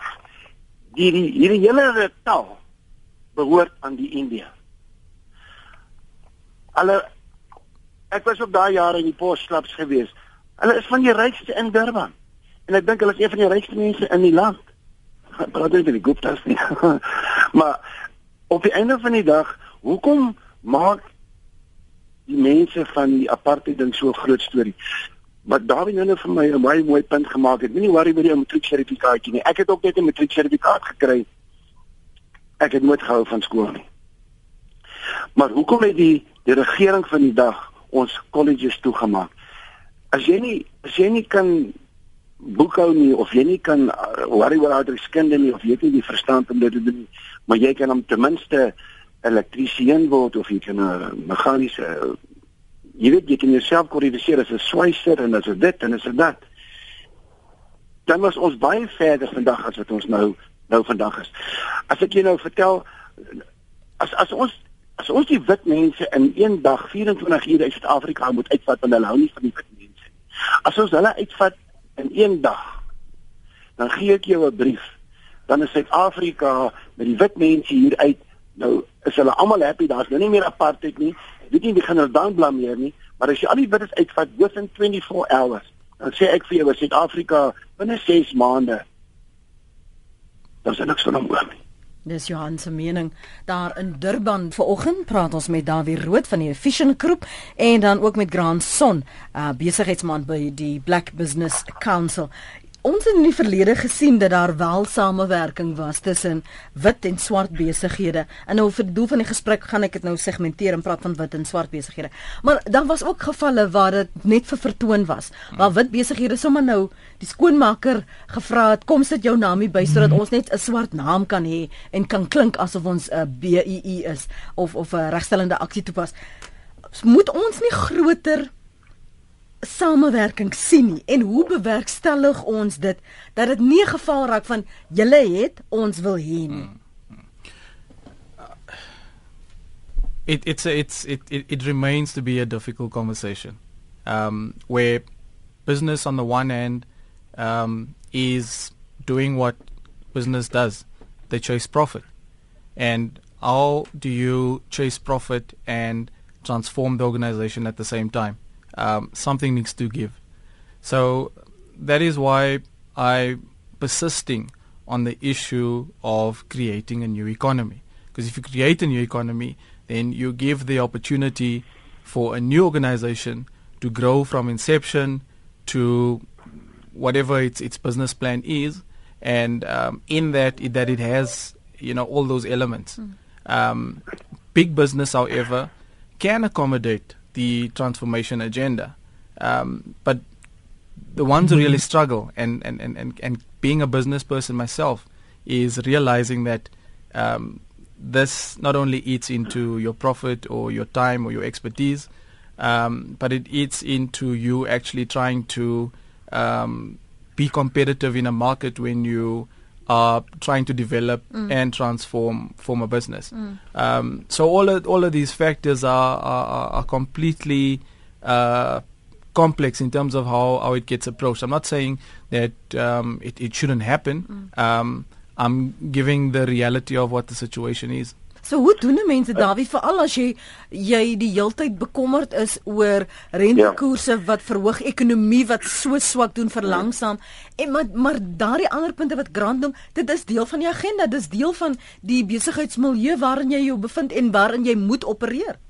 die die hierdie hele taal behoort aan die Indië. Alle Ek was op daai jare in die posklubs gewees. Hulle is van die rykste in Durban. En ek dink hulle is een van die rykste mense in die land. Praat net die Gupta's nie. maar op die einde van die dag, hoekom maak die mense van die apartheid ding so groot storie? Wat Dawie nou vir my 'n baie mooi punt gemaak het. Moenie worry oor die matrieksertifikaatjie nie. Ek het ook net 'n matrieksertifikaat gekry. Ek het nooit gehou van skool nie. Maar hoekom het die die regering van die dag ons colleges toegemaak. As jy nie as jy nie kan boekhou nie of jy nie kan uh, worry oor ouer skinde nie of jy het nie die verstand om dit te doen maar jy kan om ten minste elektriesien word of jy kan 'n uh, meganiese uh, jy weet jy kan jouself kwalifiseer as 'n swyser en as dit en as dat dan was ons baie verder vandag as wat ons nou nou vandag is as ek jou nou vertel as as ons as ons die wit mense in een dag 24 ure uit Suid-Afrika moet uitvat want hulle hou nie van die wit mense. As ons hulle uitvat in een dag, dan gee ek jou 'n brief. Dan is Suid-Afrika met die wit mense hier uit. Nou is hulle almal happy, daar's nou nie meer apartheid nie. Ek weet nie wie gaan hulle dan blameer nie, maar as jy al die wites uitvat within 24 hours, dan sê ek vir jou Suid-Afrika binne 6 maande dan is niks van hom oor nie. Dis Johan se mening daar in Durban. Vanoggend praat ons met Dawie Rood van die Efficient Groep en dan ook met Grant Son, uh, besigheidsman by die Black Business Council. Ons het in die verlede gesien dat daar wel samewerking was tussen wit en swart besighede. En nou vir doel van die gesprek gaan ek dit nou segmenteer en praat van wit en swart besighede. Maar dan was ook gevalle waar dit net vir vertoon was. Waar wit besighede sommer nou die skoonmaker gevra het, "Kom sit jou naam hier by sodat ons net 'n swart naam kan hê en kan klink asof ons 'n BEE is of of 'n regstellende aksie toepas." Moet ons nie groter samewerking sien nie en hoe bewerkstellig ons dit dat dit nie geval raak van julle het ons wil hê nie. Hmm. It it's a, it's it, it it remains to be a difficult conversation. Um where business on the one hand um is doing what business does. They chase profit. And how do you chase profit and transform the organization at the same time? Um, something needs to give. So that is why I persisting on the issue of creating a new economy. Because if you create a new economy, then you give the opportunity for a new organization to grow from inception to whatever its its business plan is, and um, in that that it has you know all those elements. Mm. Um, big business, however, can accommodate the transformation agenda, um, but the ones mm-hmm. who really struggle, and, and, and, and, and being a business person myself, is realizing that um, this not only eats into your profit or your time or your expertise, um, but it eats into you actually trying to um, be competitive in a market when you are trying to develop mm. and transform form a business. Mm. Um, so all of, all of these factors are are, are completely uh, complex in terms of how, how it gets approached. I'm not saying that um, it, it shouldn't happen. Mm. Um, I'm giving the reality of what the situation is. So hoe doen mense Dawie veral as jy jy die heeltyd bekommerd is oor rentekoerse ja. wat verhoog ekonomie wat so swak doen verlangsaam en maar maar daardie ander punte wat Grant noem dit is deel van die agenda dis deel van die besigheidsmilieu waarin jy jou bevind en waarin jy moet opereer.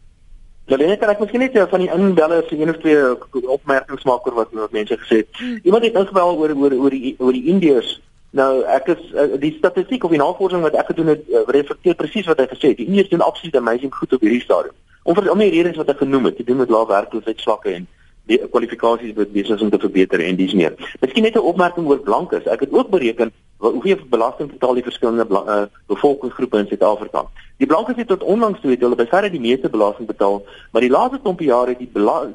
Lelene kan ek miskien net van die inbeller se een of twee opmerkings maak oor wat, wat mense gesê het. Hmm. Iemand het ingebel oor oor oor die oor die Indiërs Nou ek is uh, die statistiek of die navorsing wat ek gedoen het uh, reflekteer presies wat hy gesê het. Die Indiërs doen absoluut amazing goed op hierdie stadium. Om vir al die redes wat ek genoem het, te doen met lae werkloosheid, swakke en die kwalifikasies wat besig om te verbeter en dis meer. Miskien net 'n opmerking oor blankes. Ek het ook bereken hoeveel belasting betaal die verskillende uh, bevolkingsgroepe in Suid-Afrika. Die blankes het tot onlangs toe het hulle baie die meeste belasting betaal, maar die laaste klompie jare het die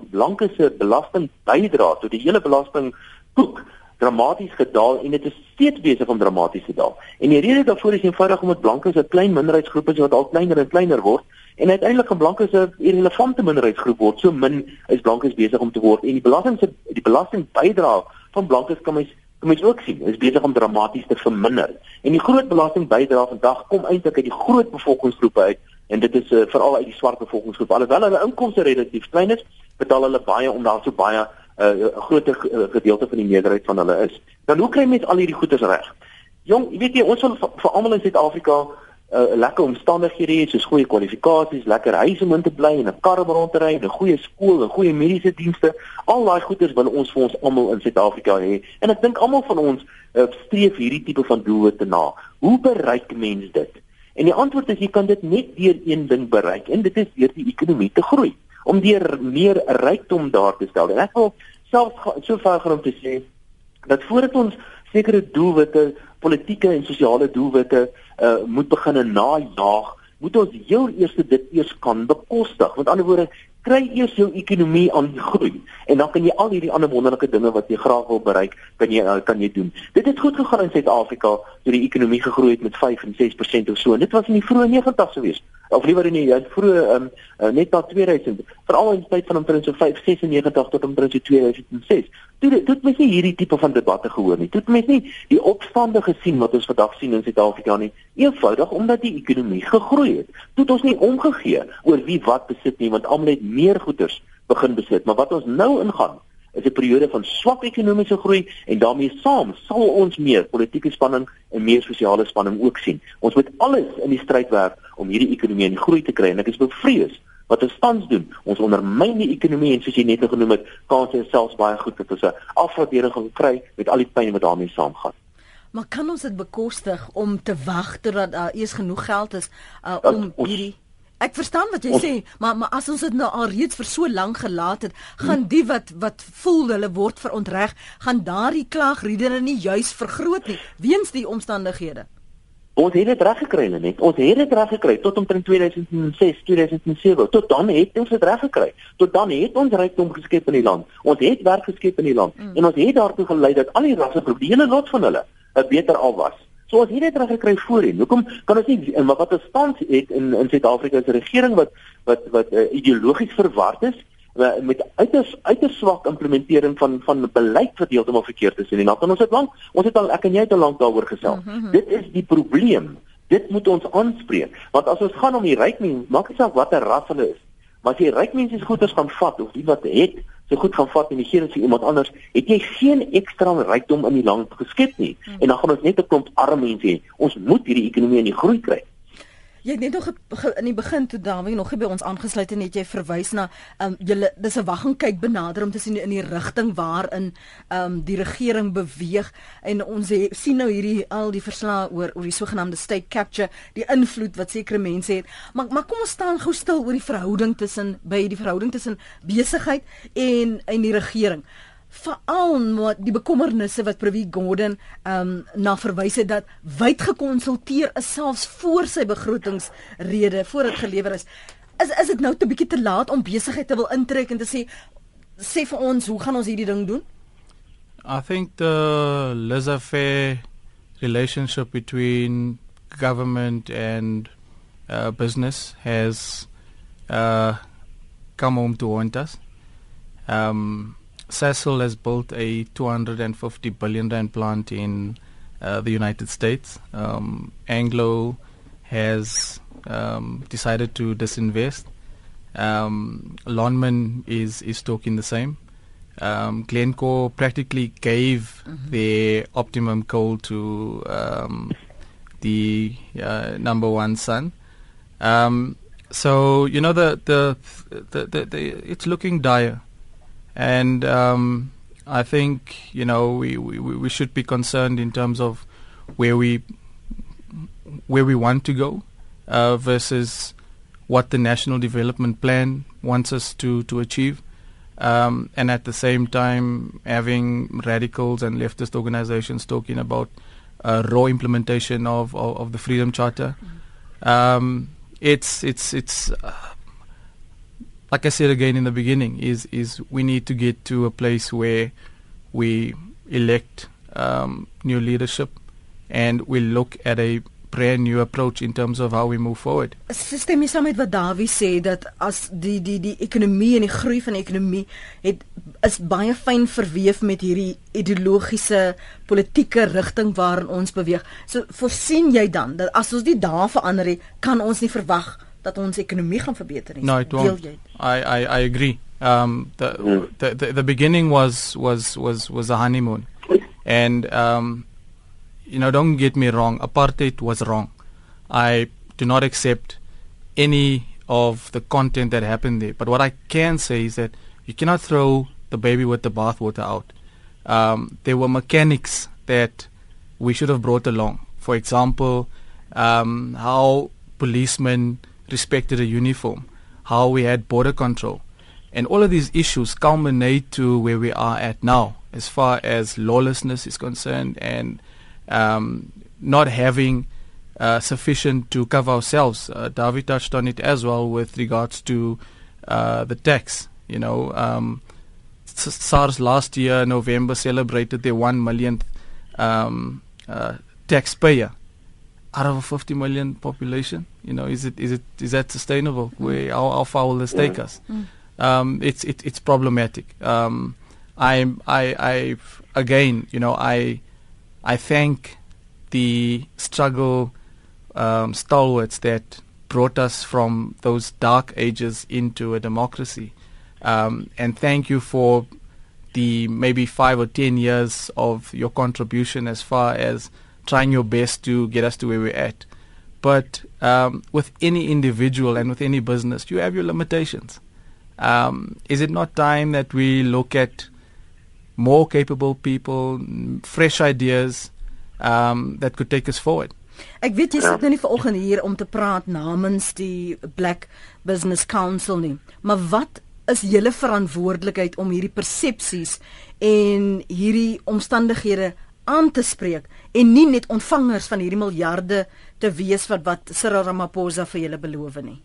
blankes se belasting bydra tot die hele belasting koek dramaties gedaal en dit is steeds besig om dramaties te daal. En die rede daarvoor is eenvoudig omdat blankes 'n klein minderheidsgroep is wat al kleiner en kleiner word en uiteindelik gaan blankes 'n irrelevante minderheidsgroep word. So min is blankes besig om te word en die belasting se die belasting bydra van blankes kan mens kan mens ook sien is besig om dramaties te verminder. En die groot belasting bydra vandag kom eintlik uit die groot bevolkingsgroepe uit en dit is uh, veral uit die swart bevolkingsgroep. Alhoewel hulle inkomste relatief klein is, betaal hulle baie om daar so baie 'n uh, uh, gedeelte van die meerderheid van hulle is. Dan hoe kry mense al hierdie goeders reg? Jong, weet jy, ons wil vir almal in Suid-Afrika 'n uh, lekker omstandighede hê, soos goeie kwalifikasies, lekker huise om in te bly en 'n kar om rond te ry, 'n goeie skool, 'n goeie mediese dienste. Al daai goeders wil ons vir ons almal in Suid-Afrika hê. En ek dink almal van ons uh, streef hierdie tipe van doelwitte na. Hoe bereik mense dit? En die antwoord is jy kan dit net deur een ding bereik en dit is deur die ekonomie te groei om deur meer rykdom daar te stel. En ek wil self so ver gaan om te sê dat voordat ons sekere doelwitte, politieke en sosiale doelwitte uh, moet begin najaag, moet ons heel eers dit eers kan bekostig. Met ander woorde, kry eers jou ekonomie aan die groei en dan kan jy al hierdie ander wonderlike dinge wat jy graag wil bereik, kan jy uh, kan jy doen. Dit het goed gegaan in Suid-Afrika toe die ekonomie gegroei het met 5 en 6% of so. En dit was in die vroeë 90's gewees of liewer in die ja, vroeë um, uh, net na 2000 veral in die tyd van omtrent so 596 tot omtrent so 2006 toe toe mens nie hierdie tipe van debatte gehoor nie toe mens nie die opstande gesien wat ons vandag sien in Suid-Afrika nie eenvoudig omdat die ekonomie gegroei het toe het ons nie omgegee oor wie wat besit nie want almal het meer goederes begin besit maar wat ons nou ingaan is 'n periode van swak ekonomiese groei en daarmee saam sal ons meer politieke spanning en meer sosiale spanning ook sien. Ons moet alles in die stryd werk om hierdie ekonomie in groei te kry en ek is bevrees wat ons tans doen. Ons ondermyn die ekonomie en soos jy net genoem het, kan ons selfs baie goed dat ons 'n afwaardering gaan kry met al die pyn wat daarmee saamgaan. Maar kan ons dit bekostig om te wag totdat daar uh, eers genoeg geld is uh, om hierdie Ek verstaan wat jy ons, sê, maar maar as ons dit nou al reeds vir so lank gelaat het, gaan die wat wat voel hulle word verontreg, gaan daardie klagriedere nie juis vergroot nie weens die omstandighede. Ons het dit reg gekry net. Ons het dit reg gekry tot omtrent 2006, 2007. Tot dan het ons dit reg gekry. Tot dan het ons rykdom geskep in die land. Ons het werk geskep in die land mm. en ons het daartoe gelei dat al die rasse probleme lot van hulle 'n beter al was. So het dit reg gekry voorheen. Hoekom kan ons nie en wat ons tans het in in Suid-Afrika is 'n regering wat wat wat uh, ideologies verward is met uiters uiters swak implementering van van beleid wat heeltemal verkeerd is in die land. En ons het lank ons het al ek en jy het al lank daaroor gesels. Mm -hmm. Dit is die probleem. Dit moet ons aanspreek. Want as ons gaan om die ryk mense, maak nie saak watter ras hulle is. Maar as jy ryk mense se goederes gaan vat of die wat het, se goed gaan vat en die gee dit vir iemand anders, het jy geen ekstra rykdom in die land geskep nie. Mm -hmm. En dan gaan ons net 'n klomp arme mense hê. Ons moet hierdie ekonomie in die groei kry. Jy het net nog in die begin toe Dawie nog by ons aangesluit en net jy verwys na um, julle dis 'n wag en kyk benader om te sien in die rigting waarin um, die regering beweeg en ons he, sien nou hierdie al die verslae oor oor die sogenaamde state capture, die invloed wat sekere mense het. Maar maar kom ons staan gou stil oor die verhouding tussen by die verhouding tussen besigheid en en die regering veral met die bekommernisse wat Prewie Gordon ehm um, na verwys het dat wyd gekonsulteer is selfs voor sy begrotingsrede voor dit gelewer is. Is is dit nou te bietjie te laat om besigheid te wil intrek en te sê sê vir ons hoe gaan ons hierdie ding doen? I think the laissez-faire relationship between government and uh, business has uh, come home to haunt us. Um, Cecil has built a 250 billion rand plant in uh, the United States. Um, Anglo has um, decided to disinvest. Um, Lonman is is talking the same. Um, Glencore practically gave mm-hmm. their optimum coal to um, the uh, number one son. Um, so you know the the, the the, the it's looking dire and um, I think you know we, we, we should be concerned in terms of where we where we want to go uh, versus what the national development plan wants us to to achieve. Um, and at the same time, having radicals and leftist organizations talking about uh, raw implementation of, of, of, the Freedom Charter, mm-hmm. um, it's it's it's uh, like I said again in the beginning, is is we need to get to a place where we elect um, new leadership and we look at a brand new approach in terms of how we move forward. Stem jy saam met wat Dawie sê dat as die die die ekonomie en die groei van die ekonomie het is baie fyn verweef met hierdie ideologiese politieke rigting waarin ons beweeg. So voorsien jy dan dat as ons die dae verander het, kan ons nie verwag dat ons ekonomie gaan verbeter nie. No, it won't. I I I agree. Um the, mm. the the the beginning was was was was a honeymoon. And um you know, don't get me wrong, apartheid was wrong. I do not accept any of the content that happened there. But what I can say is that you cannot throw the baby with the bathwater out. Um, there were mechanics that we should have brought along. For example, um, how policemen respected a uniform, how we had border control. And all of these issues culminate to where we are at now, as far as lawlessness is concerned and um, not having uh, sufficient to cover ourselves. Uh, David touched on it as well with regards to uh, the tax. You know, um, SARS last year, November, celebrated their one millionth um, uh, taxpayer out of a 50 million population. You know, is it is it is that sustainable? Mm. Where how, how far will this take us? Mm. Um, it's it, it's problematic. Um, I I I again, you know, I I thank the struggle um, stalwarts that brought us from those dark ages into a democracy, um, and thank you for the maybe five or ten years of your contribution as far as trying your best to get us to where we're at. But um, with any individual and with any business, you have your limitations. Um, is it not time that we look at more capable people, fresh ideas um, that could take us forward? Ek weet jy sit nou nie vanoggend hier om te praat namens die Black Business Council nie, maar wat is julle verantwoordelikheid om hierdie persepsies en hierdie omstandighede aan te spreek en nie net ontvangers van hierdie miljarde te wees wat wat Cyril Ramaphosa vir julle beloof nie.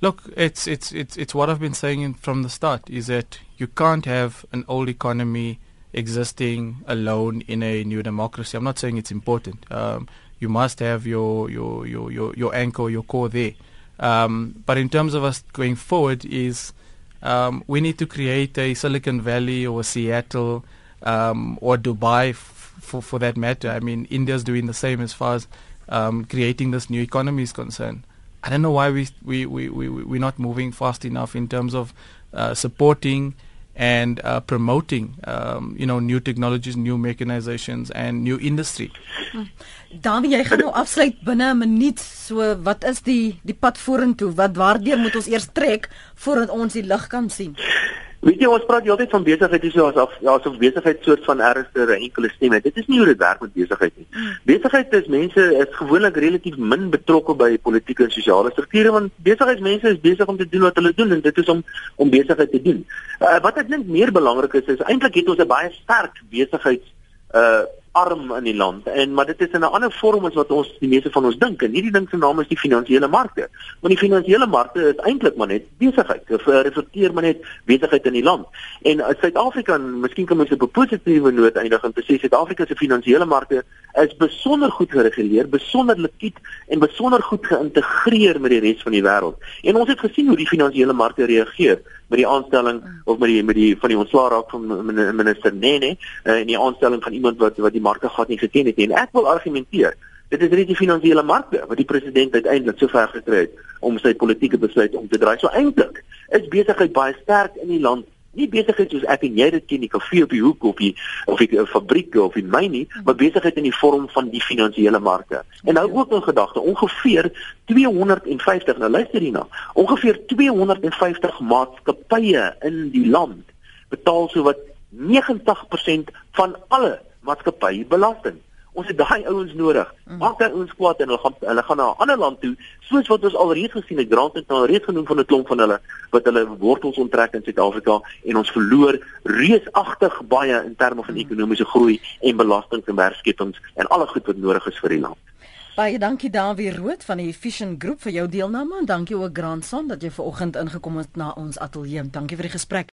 Look, it's it's it's it's what I've been saying in, from the start is that you can't have an old economy existing alone in a new democracy. I'm not saying it's important. Um, you must have your your your your, your anchor, your core there. Um, but in terms of us going forward, is um, we need to create a Silicon Valley or Seattle um, or Dubai for for that matter. I mean, India's doing the same as far as um, creating this new economy is concerned. I don't know why we we we we we're not moving fast enough in terms of uh, supporting and uh, promoting um, you know new technologies, new mechanizations and new industry. Dan jy gaan nou afsluit binne 'n minuut. So wat is die die pad vorentoe? Wat waardeur moet ons eers trek voordat ons die lig kan sien? Weet jy ons praat die hele tyd van besigheid hier so asof ja, asof besigheid soort van ergster 'n enkele stem het. Dit is nie hoe dit werk met besigheid nie. Besigheid is mense is gewoonlik relatief min betrokke by politieke en sosiale strukture want besigheidsmense is besig om te doen wat hulle doen en dit is om om besigheid te doen. Uh, wat ek dink meer belangrik is is eintlik het ons 'n baie sterk besigheids uh arm in die land en maar dit is in 'n ander vorm as wat ons die meeste van ons dink en hierdie ding se naam is die finansiële markte. Want die finansiële markte is eintlik maar net besigheid. Dit reflekteer maar net besigheid in die land. En uh, Suid-Afrika, miskien kan ons op 'n positiewe noot eindig en sê Suid-Afrika se finansiële markte is besonder goed gereguleer, besonder likwid en besonder goed geïntegreer met die res van die wêreld. En ons het gesien hoe die finansiële markte reageer met die aanstelling of met die met die van die ontslaa raak van minister Nene uh, en die aanstelling van iemand wat wat die markte gehad nie geken het nie. En ek wil argumenteer dit is net die finansiële markte wat die president uiteindelik so ver gekry het om sy politieke besluit om te draai. So eintlik is besigheid baie sterk in die land nie besigheid soos ek en jy dit ken die kafee op die hoek of die of die fabriek of die myn nie, maar besigheid in die vorm van die finansiële markte. En nou ook in gedagte ongeveer 250 nou luister hierna. Ongeveer 250 maatskappye in die land betaal so wat 90% van alle maatskappybelasting. Ons het daai ouens nodig. Maak daai ouens kwaad en hulle gaan hulle gaan na 'n ander land toe, soos wat ons alreeds gesien het. Grant het nou reeds genoem van 'n klomp van hulle wat hulle wortels onttrek in Suid-Afrika en ons verloor reusagtig baie in terme van ekonomiese groei en belastings en werkskepings en alle goed wat nodig is vir die land. Baie dankie Dawie Rood van die Efficient Groep vir jou deelname en dankie ook Grandson dat jy ver oggend ingekom het na ons ateljee. Dankie vir die gesprek.